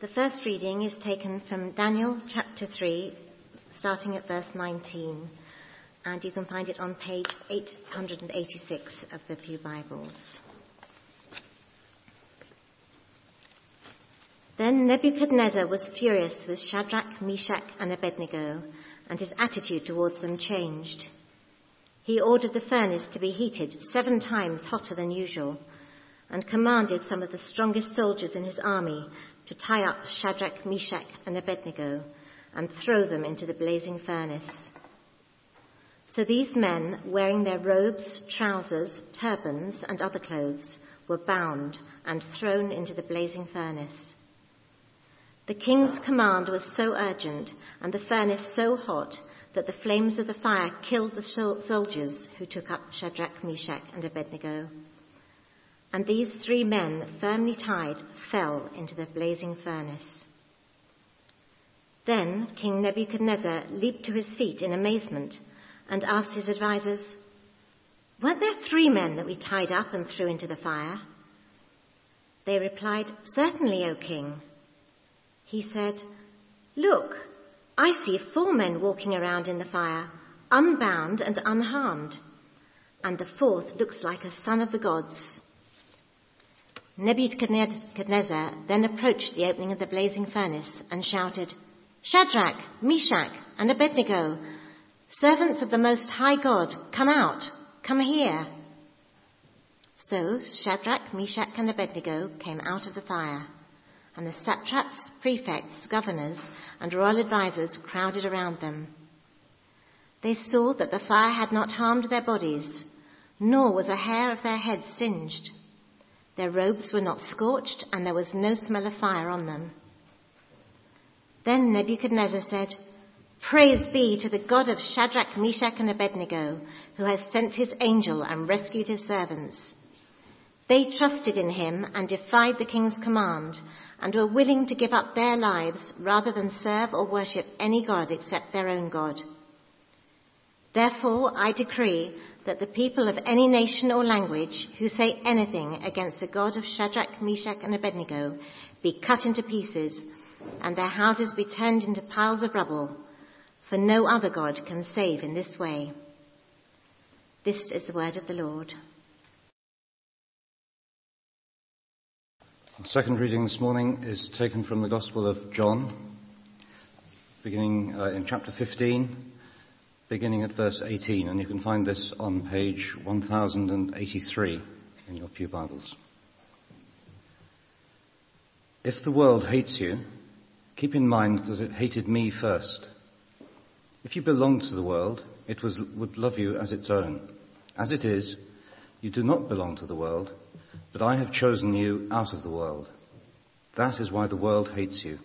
The first reading is taken from Daniel chapter 3, starting at verse 19, and you can find it on page 886 of the Pew Bibles. Then Nebuchadnezzar was furious with Shadrach, Meshach, and Abednego, and his attitude towards them changed. He ordered the furnace to be heated seven times hotter than usual, and commanded some of the strongest soldiers in his army to tie up Shadrach, Meshach, and Abednego and throw them into the blazing furnace. So these men, wearing their robes, trousers, turbans, and other clothes, were bound and thrown into the blazing furnace. The king's command was so urgent and the furnace so hot that the flames of the fire killed the soldiers who took up Shadrach, Meshach, and Abednego. And these three men, firmly tied, fell into the blazing furnace. Then King Nebuchadnezzar leaped to his feet in amazement and asked his advisers, Weren't there three men that we tied up and threw into the fire? They replied, Certainly, O king. He said, Look, I see four men walking around in the fire, unbound and unharmed, and the fourth looks like a son of the gods. Nebuchadnezzar then approached the opening of the blazing furnace and shouted, Shadrach, Meshach, and Abednego, servants of the Most High God, come out, come here. So Shadrach, Meshach, and Abednego came out of the fire, and the satraps, prefects, governors, and royal advisers crowded around them. They saw that the fire had not harmed their bodies, nor was a hair of their heads singed. Their robes were not scorched, and there was no smell of fire on them. Then Nebuchadnezzar said, Praise be to the God of Shadrach, Meshach, and Abednego, who has sent his angel and rescued his servants. They trusted in him and defied the king's command, and were willing to give up their lives rather than serve or worship any god except their own God. Therefore, I decree that the people of any nation or language who say anything against the God of Shadrach, Meshach, and Abednego be cut into pieces, and their houses be turned into piles of rubble, for no other God can save in this way. This is the word of the Lord. The second reading this morning is taken from the Gospel of John, beginning uh, in chapter 15 beginning at verse 18, and you can find this on page 1083 in your Pew Bibles. If the world hates you, keep in mind that it hated me first. If you belonged to the world, it was, would love you as its own. As it is, you do not belong to the world, but I have chosen you out of the world. That is why the world hates you.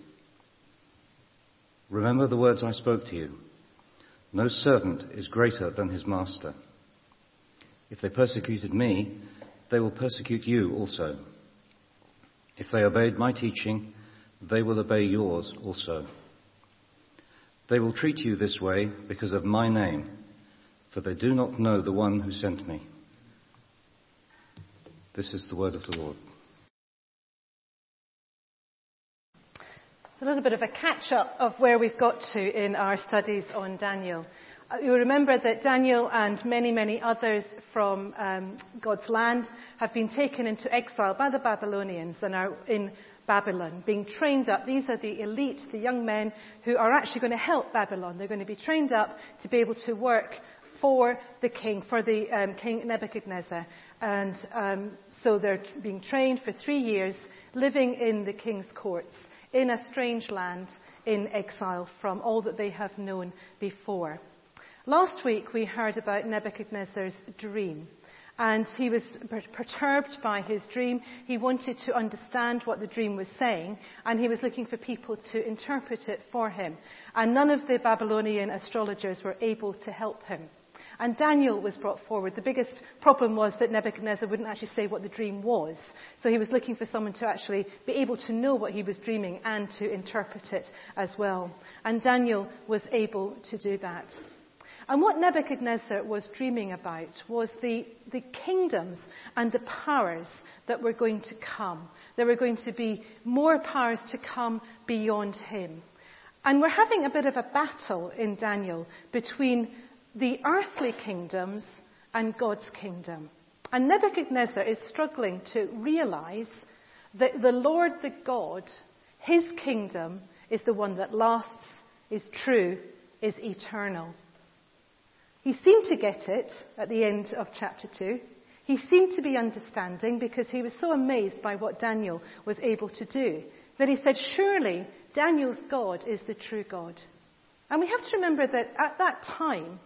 Remember the words I spoke to you. No servant is greater than his master. If they persecuted me, they will persecute you also. If they obeyed my teaching, they will obey yours also. They will treat you this way because of my name, for they do not know the one who sent me. This is the word of the Lord. A little bit of a catch up of where we've got to in our studies on Daniel. Uh, you remember that Daniel and many, many others from um, God's land have been taken into exile by the Babylonians and are in Babylon, being trained up. These are the elite, the young men who are actually going to help Babylon. They're going to be trained up to be able to work for the king, for the um, king Nebuchadnezzar. And um, so they're being trained for three years, living in the king's courts in a strange land in exile from all that they have known before. Last week we heard about Nebuchadnezzar's dream. And he was perturbed by his dream. He wanted to understand what the dream was saying, and he was looking for people to interpret it for him. And none of the Babylonian astrologers were able to help him. And Daniel was brought forward. The biggest problem was that Nebuchadnezzar wouldn't actually say what the dream was. So he was looking for someone to actually be able to know what he was dreaming and to interpret it as well. And Daniel was able to do that. And what Nebuchadnezzar was dreaming about was the, the kingdoms and the powers that were going to come. There were going to be more powers to come beyond him. And we're having a bit of a battle in Daniel between the earthly kingdoms and God's kingdom. And Nebuchadnezzar is struggling to realize that the Lord, the God, his kingdom is the one that lasts, is true, is eternal. He seemed to get it at the end of chapter 2. He seemed to be understanding because he was so amazed by what Daniel was able to do that he said, Surely Daniel's God is the true God. And we have to remember that at that time,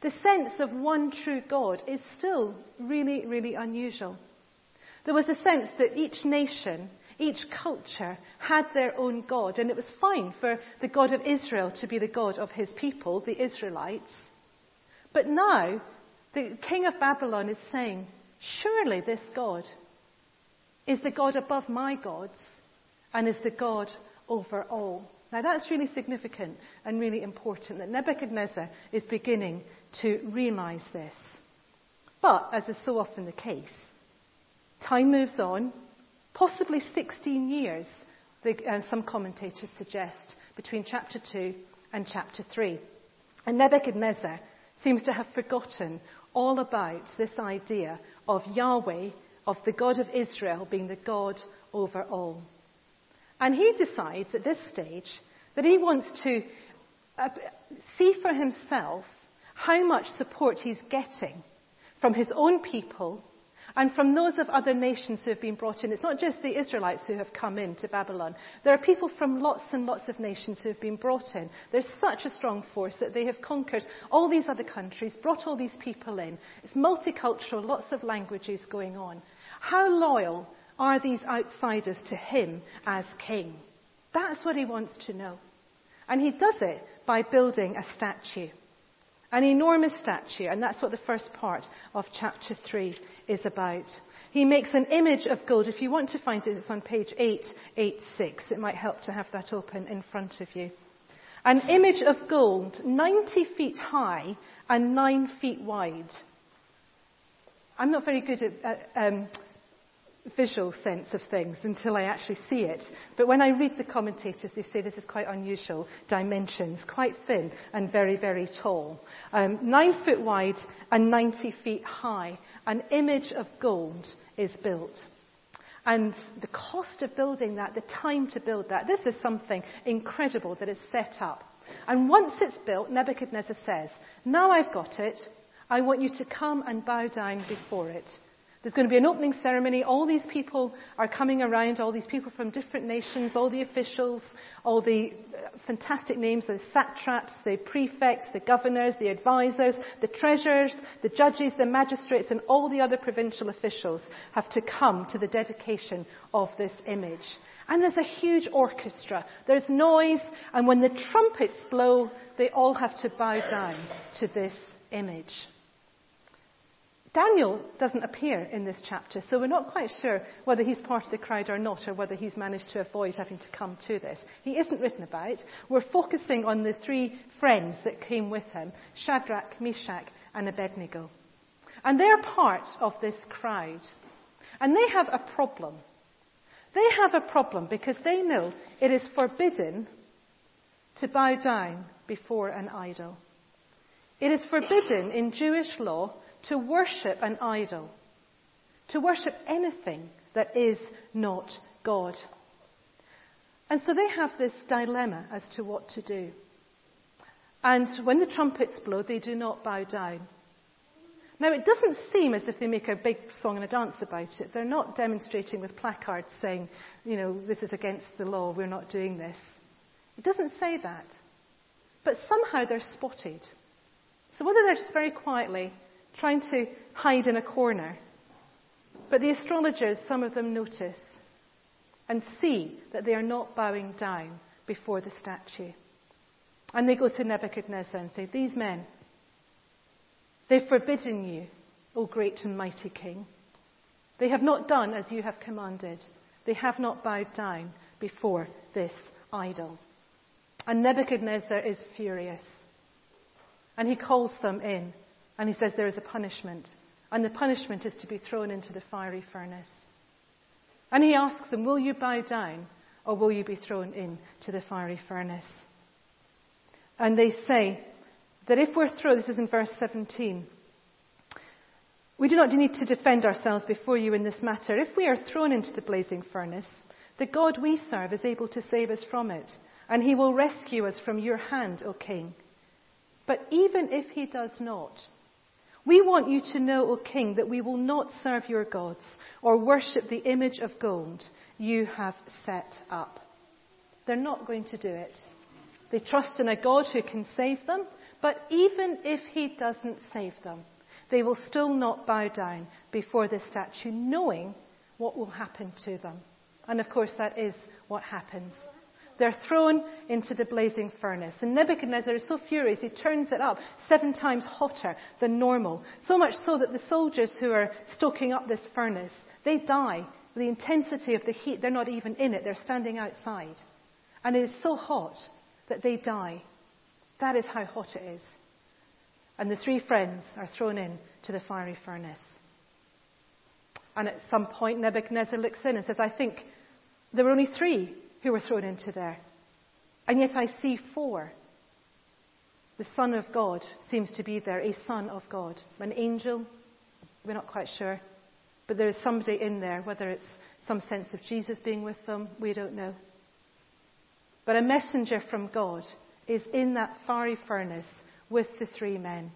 the sense of one true God is still really, really unusual. There was a sense that each nation, each culture had their own God, and it was fine for the God of Israel to be the God of his people, the Israelites. But now, the king of Babylon is saying, Surely this God is the God above my gods and is the God over all. Now that's really significant and really important that Nebuchadnezzar is beginning to realize this. But, as is so often the case, time moves on, possibly 16 years, uh, some commentators suggest, between chapter 2 and chapter 3. And Nebuchadnezzar seems to have forgotten all about this idea of Yahweh, of the God of Israel being the God over all. And he decides at this stage that he wants to uh, see for himself how much support he's getting from his own people and from those of other nations who have been brought in. It's not just the Israelites who have come into Babylon. There are people from lots and lots of nations who have been brought in. There's such a strong force that they have conquered all these other countries, brought all these people in. It's multicultural, lots of languages going on. How loyal are these outsiders to him as king? That's what he wants to know. And he does it by building a statue. An enormous statue, and that's what the first part of chapter 3 is about. He makes an image of gold. If you want to find it, it's on page 886. It might help to have that open in front of you. An image of gold, 90 feet high and 9 feet wide. I'm not very good at um, visual sense of things until I actually see it. But when I read the commentators, they say this is quite unusual dimensions, quite thin and very, very tall. Um, nine foot wide and 90 feet high. An image of gold is built. And the cost of building that, the time to build that, this is something incredible that is set up. And once it's built, Nebuchadnezzar says, Now I've got it, I want you to come and bow down before it. There's going to be an opening ceremony. All these people are coming around, all these people from different nations, all the officials, all the uh, fantastic names, the satraps, the prefects, the governors, the advisors, the treasurers, the judges, the magistrates, and all the other provincial officials have to come to the dedication of this image. And there's a huge orchestra. There's noise, and when the trumpets blow, they all have to bow down to this image. Daniel doesn't appear in this chapter, so we're not quite sure whether he's part of the crowd or not, or whether he's managed to avoid having to come to this. He isn't written about. We're focusing on the three friends that came with him Shadrach, Meshach, and Abednego. And they're part of this crowd. And they have a problem. They have a problem because they know it is forbidden to bow down before an idol. It is forbidden in Jewish law to worship an idol, to worship anything that is not God. And so they have this dilemma as to what to do. And when the trumpets blow, they do not bow down. Now, it doesn't seem as if they make a big song and a dance about it. They're not demonstrating with placards saying, you know, this is against the law, we're not doing this. It doesn't say that. But somehow they're spotted. So whether they're just very quietly trying to hide in a corner. But the astrologers, some of them notice and see that they are not bowing down before the statue. And they go to Nebuchadnezzar and say, These men, they've forbidden you, O great and mighty king. They have not done as you have commanded. They have not bowed down before this idol. And Nebuchadnezzar is furious. And he calls them in and he says there is a punishment. And the punishment is to be thrown into the fiery furnace. And he asks them, Will you bow down or will you be thrown into the fiery furnace? And they say that if we're thrown, this is in verse 17, we do not need to defend ourselves before you in this matter. If we are thrown into the blazing furnace, the God we serve is able to save us from it, and he will rescue us from your hand, O king. But even if he does not, we want you to know, O king, that we will not serve your gods or worship the image of gold you have set up. They're not going to do it. They trust in a God who can save them, but even if he doesn't save them, they will still not bow down before this statue, knowing what will happen to them. And of course, that is what happens. They're thrown into the blazing furnace. And Nebuchadnezzar is so furious, he turns it up seven times hotter than normal. So much so that the soldiers who are stoking up this furnace, they die. The intensity of the heat, they're not even in it, they're standing outside. And it is so hot that they die. That is how hot it is. And the three friends are thrown in to the fiery furnace. And at some point, Nebuchadnezzar looks in and says, I think there were only three who were thrown into there. And yet I see four. The Son of God seems to be there, a Son of God. An angel, we're not quite sure. But there is somebody in there, whether it's some sense of Jesus being with them, we don't know. But a messenger from God is in that fiery furnace with the three men,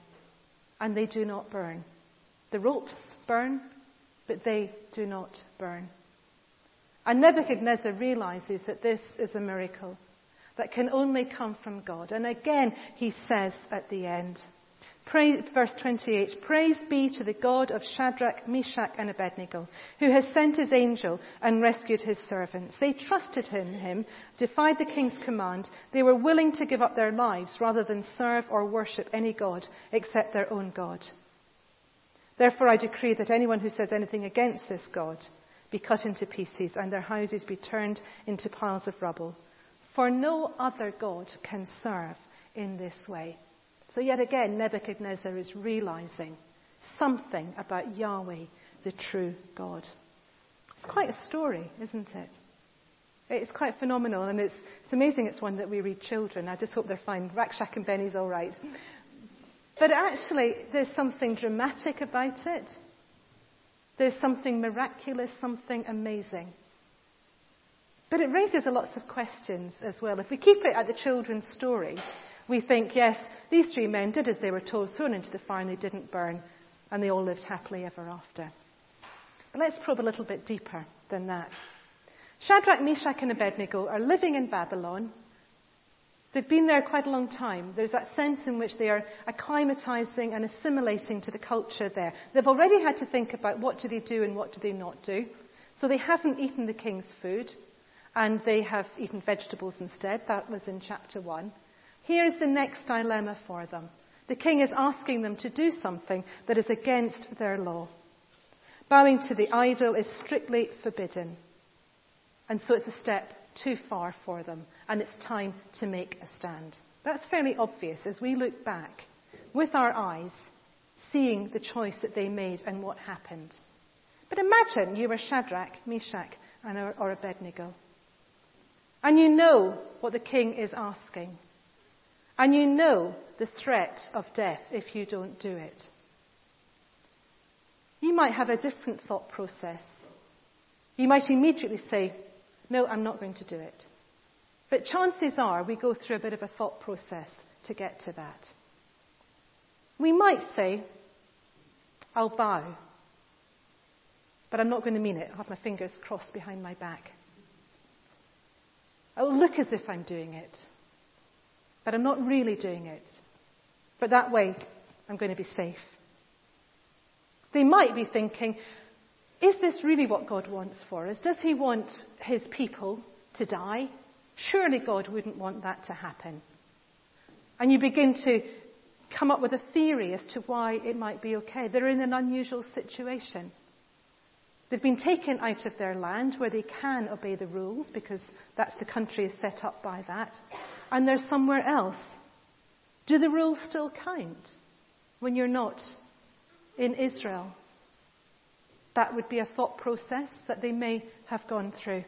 and they do not burn. The ropes burn, but they do not burn. And Nebuchadnezzar realizes that this is a miracle that can only come from God. And again, he says at the end, verse 28, Praise be to the God of Shadrach, Meshach, and Abednego, who has sent his angel and rescued his servants. They trusted in him, defied the king's command. They were willing to give up their lives rather than serve or worship any God except their own God. Therefore, I decree that anyone who says anything against this God be cut into pieces and their houses be turned into piles of rubble. For no other God can serve in this way. So, yet again, Nebuchadnezzar is realizing something about Yahweh, the true God. It's quite a story, isn't it? It's quite phenomenal, and it's, it's amazing it's one that we read children. I just hope they're fine. Rakshak and Benny's all right. But actually, there's something dramatic about it. There's something miraculous, something amazing. But it raises lots of questions as well. If we keep it at the children's story, we think, yes, these three men did as they were told, thrown into the fire and they didn't burn, and they all lived happily ever after. But let's probe a little bit deeper than that. Shadrach, Meshach, and Abednego are living in Babylon. They've been there quite a long time. There's that sense in which they are acclimatizing and assimilating to the culture there. They've already had to think about what do they do and what do they not do. So they haven't eaten the king's food, and they have eaten vegetables instead. That was in chapter 1. Here's the next dilemma for them. The king is asking them to do something that is against their law. Bowing to the idol is strictly forbidden. And so it's a step too far for them, and it's time to make a stand. That's fairly obvious as we look back with our eyes, seeing the choice that they made and what happened. But imagine you were Shadrach, Meshach, and or Abednego. And you know what the king is asking. And you know the threat of death if you don't do it. You might have a different thought process. You might immediately say, No, I'm not going to do it. But chances are we go through a bit of a thought process to get to that. We might say, I'll bow, but I'm not going to mean it. I'll have my fingers crossed behind my back. I'll look as if I'm doing it, but I'm not really doing it. But that way, I'm going to be safe. They might be thinking, is this really what God wants for us? Does He want His people to die? Surely God wouldn't want that to happen. And you begin to come up with a theory as to why it might be okay. They're in an unusual situation. They've been taken out of their land where they can obey the rules because that's the country is set up by that and they're somewhere else. Do the rules still count when you're not in Israel? That would be a thought process that they may have gone through.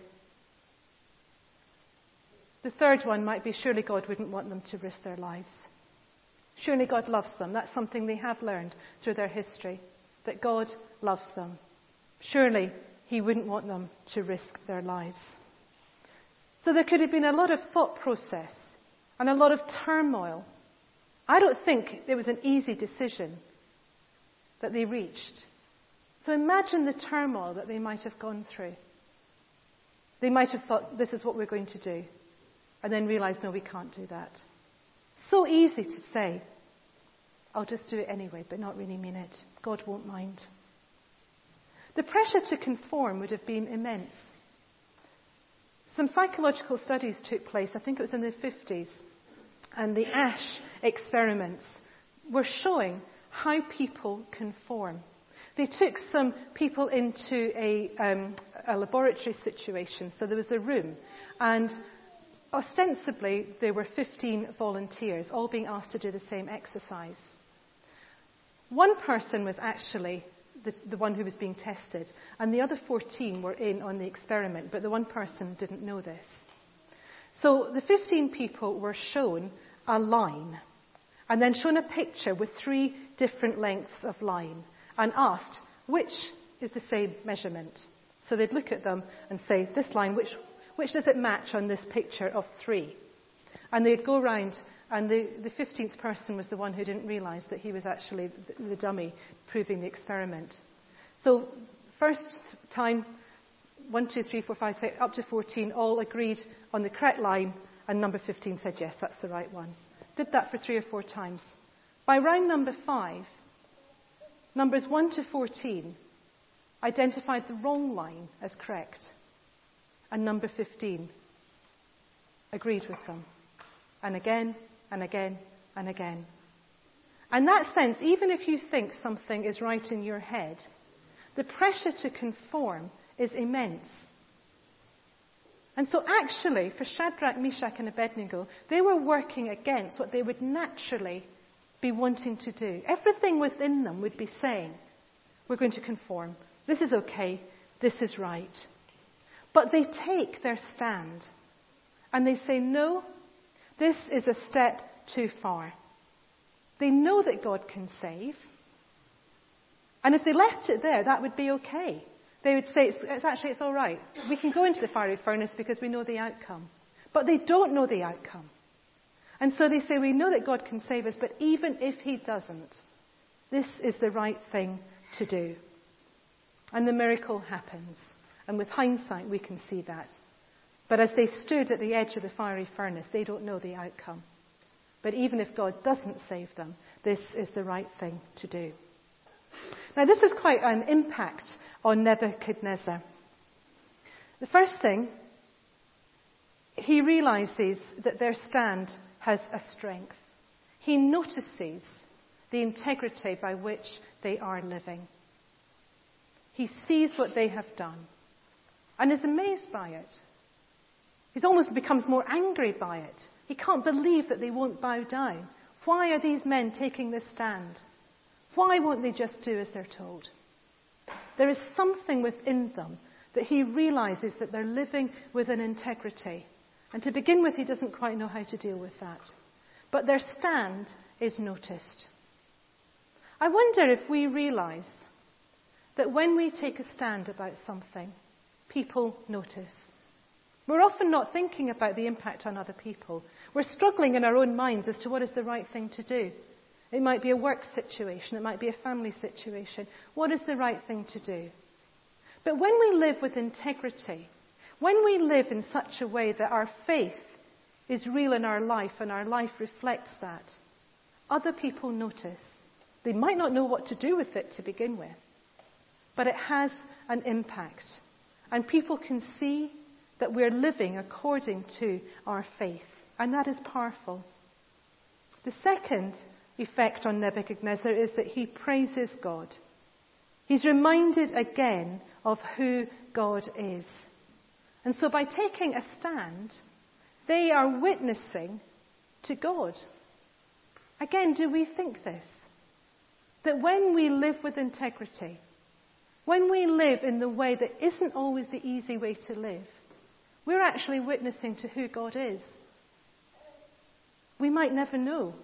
The third one might be surely God wouldn't want them to risk their lives. Surely God loves them. That's something they have learned through their history, that God loves them. Surely He wouldn't want them to risk their lives. So there could have been a lot of thought process and a lot of turmoil. I don't think it was an easy decision that they reached. So imagine the turmoil that they might have gone through. They might have thought, this is what we're going to do, and then realized, no, we can't do that. So easy to say, I'll just do it anyway, but not really mean it. God won't mind. The pressure to conform would have been immense. Some psychological studies took place, I think it was in the 50s, and the Asch experiments were showing how people conform. They took some people into a, um, a laboratory situation. So there was a room, and ostensibly there were 15 volunteers, all being asked to do the same exercise. One person was actually the, the, one who was being tested, and the other 14 were in on the experiment, but the one person didn't know this. So the 15 people were shown a line, and then shown a picture with three different lengths of line and asked which is the same measurement. So they'd look at them and say, this line, which, which does it match on this picture of three? And they'd go around, and the, the 15th person was the one who didn't realize that he was actually the, the dummy proving the experiment. So, first time, one, two, three, four, five, six, up to 14 all agreed on the correct line, and number 15 said, yes, that's the right one. Did that for three or four times. By round number five, Numbers 1 to 14 identified the wrong line as correct, and number 15 agreed with them. And again, and again, and again. In that sense, even if you think something is right in your head, the pressure to conform is immense. And so, actually, for Shadrach, Meshach, and Abednego, they were working against what they would naturally be wanting to do. Everything within them would be saying, We're going to conform. This is okay. This is right. But they take their stand and they say, No, this is a step too far. They know that God can save. And if they left it there, that would be okay. They would say, it's, it's, actually, it's all right. We can go into the fiery furnace because we know the outcome. But they don't know the outcome. And so they say, We know that God can save us, but even if He doesn't, this is the right thing to do. And the miracle happens. And with hindsight, we can see that. But as they stood at the edge of the fiery furnace, they don't know the outcome. But even if God doesn't save them, this is the right thing to do. Now, this has quite an impact on Nebuchadnezzar. The first thing, he realizes that their stand has a strength. He notices the integrity by which they are living. He sees what they have done and is amazed by it. He almost becomes more angry by it. He can't believe that they won't bow down. Why are these men taking this stand? Why won't they just do as they're told? There is something within them that he realizes that they're living with an integrity and to begin with, he doesn't quite know how to deal with that. But their stand is noticed. I wonder if we realize that when we take a stand about something, people notice. We're often not thinking about the impact on other people. We're struggling in our own minds as to what is the right thing to do. It might be a work situation, it might be a family situation. What is the right thing to do? But when we live with integrity, when we live in such a way that our faith is real in our life and our life reflects that, other people notice. They might not know what to do with it to begin with, but it has an impact. And people can see that we're living according to our faith, and that is powerful. The second effect on Nebuchadnezzar is that he praises God. He's reminded again of who God is. And so by taking a stand, they are witnessing to God. Again, do we think this? That when we live with integrity, when we live in the way that isn't always the easy way to live, we're actually witnessing to who God is. We might never know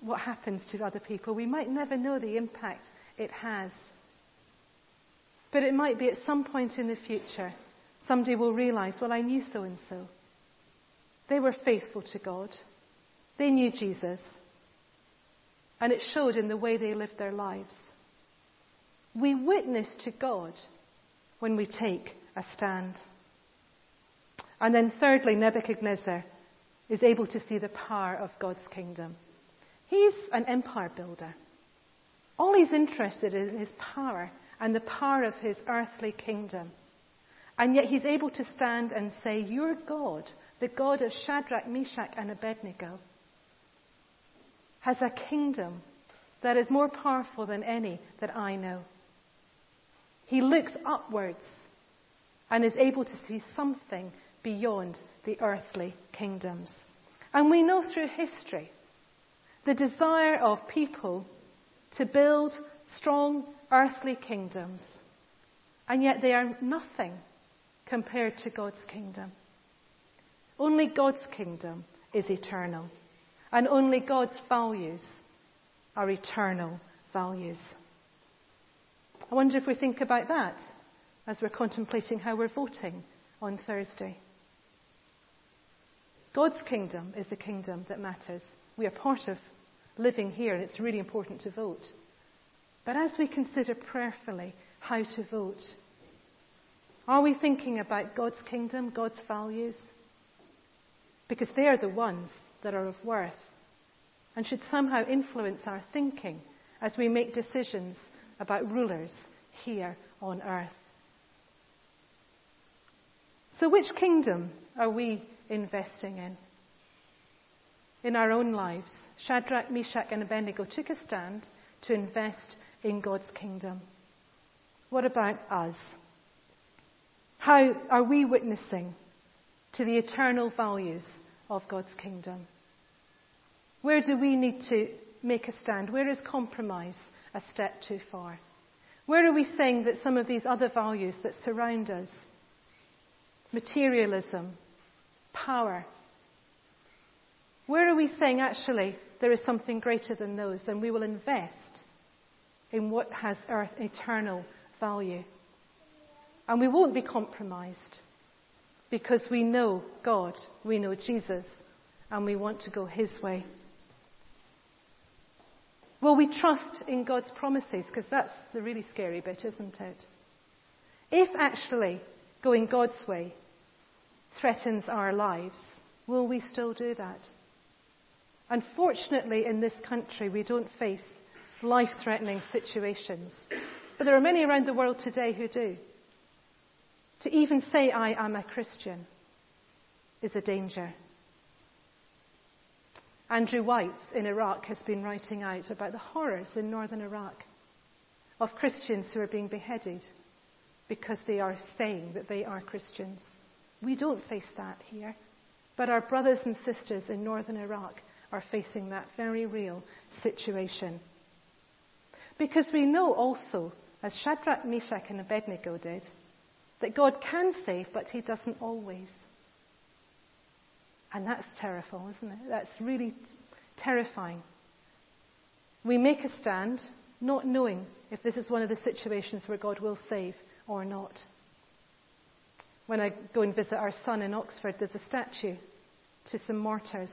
what happens to other people. We might never know the impact it has. But it might be at some point in the future, somebody will realize, well, I knew so and so. They were faithful to God. They knew Jesus. And it showed in the way they lived their lives. We witness to God when we take a stand. And then thirdly, Nebuchadnezzar is able to see the power of God's kingdom. He's an empire builder. All he's interested in is power and the power of his earthly kingdom. And yet he's able to stand and say, Your God, the God of Shadrach, Meshach, and Abednego, has a kingdom that is more powerful than any that I know. He looks upwards and is able to see something beyond the earthly kingdoms. And we know through history the desire of people to build strong earthly kingdoms, and yet they are nothing compared to God's kingdom. Only God's kingdom is eternal, and only God's values are eternal values. I wonder if we think about that as we're contemplating how we're voting on Thursday. God's kingdom is the kingdom that matters. We are part of living here, and it's really important to vote. But as we consider prayerfully how to vote, are we thinking about God's kingdom, God's values? Because they are the ones that are of worth and should somehow influence our thinking as we make decisions about rulers here on earth. So, which kingdom are we investing in? In our own lives, Shadrach, Meshach, and Abednego took a stand to invest in God's kingdom. What about us? How are we witnessing to the eternal values of God's kingdom? Where do we need to make a stand? Where is compromise a step too far? Where are we saying that some of these other values that surround us, materialism, power, where are we saying actually there is something greater than those and we will invest in what has earth eternal value? And we won't be compromised because we know God, we know Jesus, and we want to go His way. Will we trust in God's promises? Because that's the really scary bit, isn't it? If actually going God's way threatens our lives, will we still do that? Unfortunately, in this country, we don't face life threatening situations. But there are many around the world today who do. To even say, I am a Christian, is a danger. Andrew White in Iraq has been writing out about the horrors in northern Iraq of Christians who are being beheaded because they are saying that they are Christians. We don't face that here, but our brothers and sisters in northern Iraq are facing that very real situation. Because we know also, as Shadrach, Meshach, and Abednego did, that God can save, but He doesn't always. And that's terrible, isn't it? That's really terrifying. We make a stand not knowing if this is one of the situations where God will save or not. When I go and visit our son in Oxford, there's a statue to some martyrs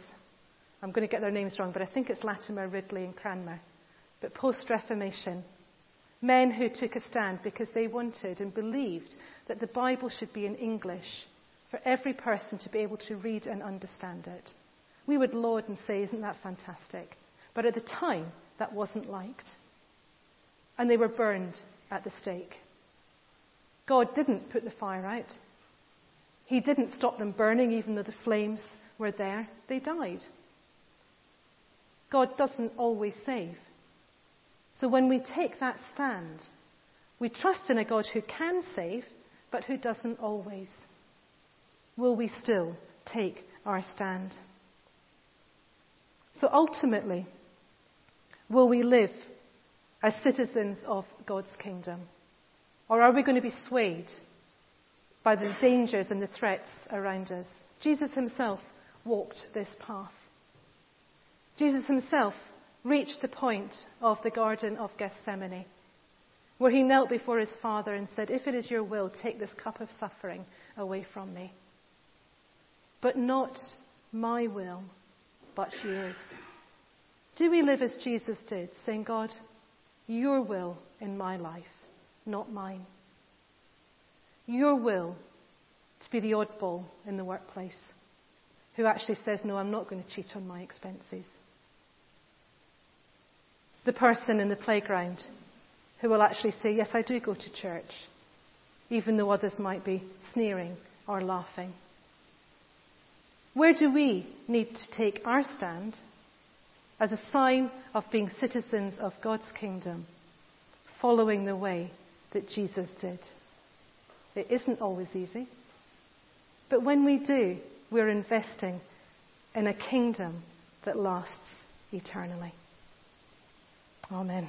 I'm going to get their names wrong, but I think it's Latimer, Ridley, and Cranmer. But post Reformation, men who took a stand because they wanted and believed that the Bible should be in English for every person to be able to read and understand it. We would laud and say, Isn't that fantastic? But at the time, that wasn't liked. And they were burned at the stake. God didn't put the fire out. He didn't stop them burning, even though the flames were there. They died. God doesn't always save. So when we take that stand, we trust in a God who can save, but who doesn't always. Will we still take our stand? So ultimately, will we live as citizens of God's kingdom? Or are we going to be swayed by the dangers and the threats around us? Jesus himself walked this path. Jesus himself reached the point of the Garden of Gethsemane, where he knelt before his Father and said, If it is your will, take this cup of suffering away from me. But not my will, but yours. Do we live as Jesus did, saying, God, your will in my life, not mine? Your will to be the oddball in the workplace who actually says, No, I'm not going to cheat on my expenses. The person in the playground who will actually say, Yes, I do go to church, even though others might be sneering or laughing. Where do we need to take our stand as a sign of being citizens of God's kingdom, following the way that Jesus did? It isn't always easy. But when we do, we're investing in a kingdom that lasts eternally. Amen.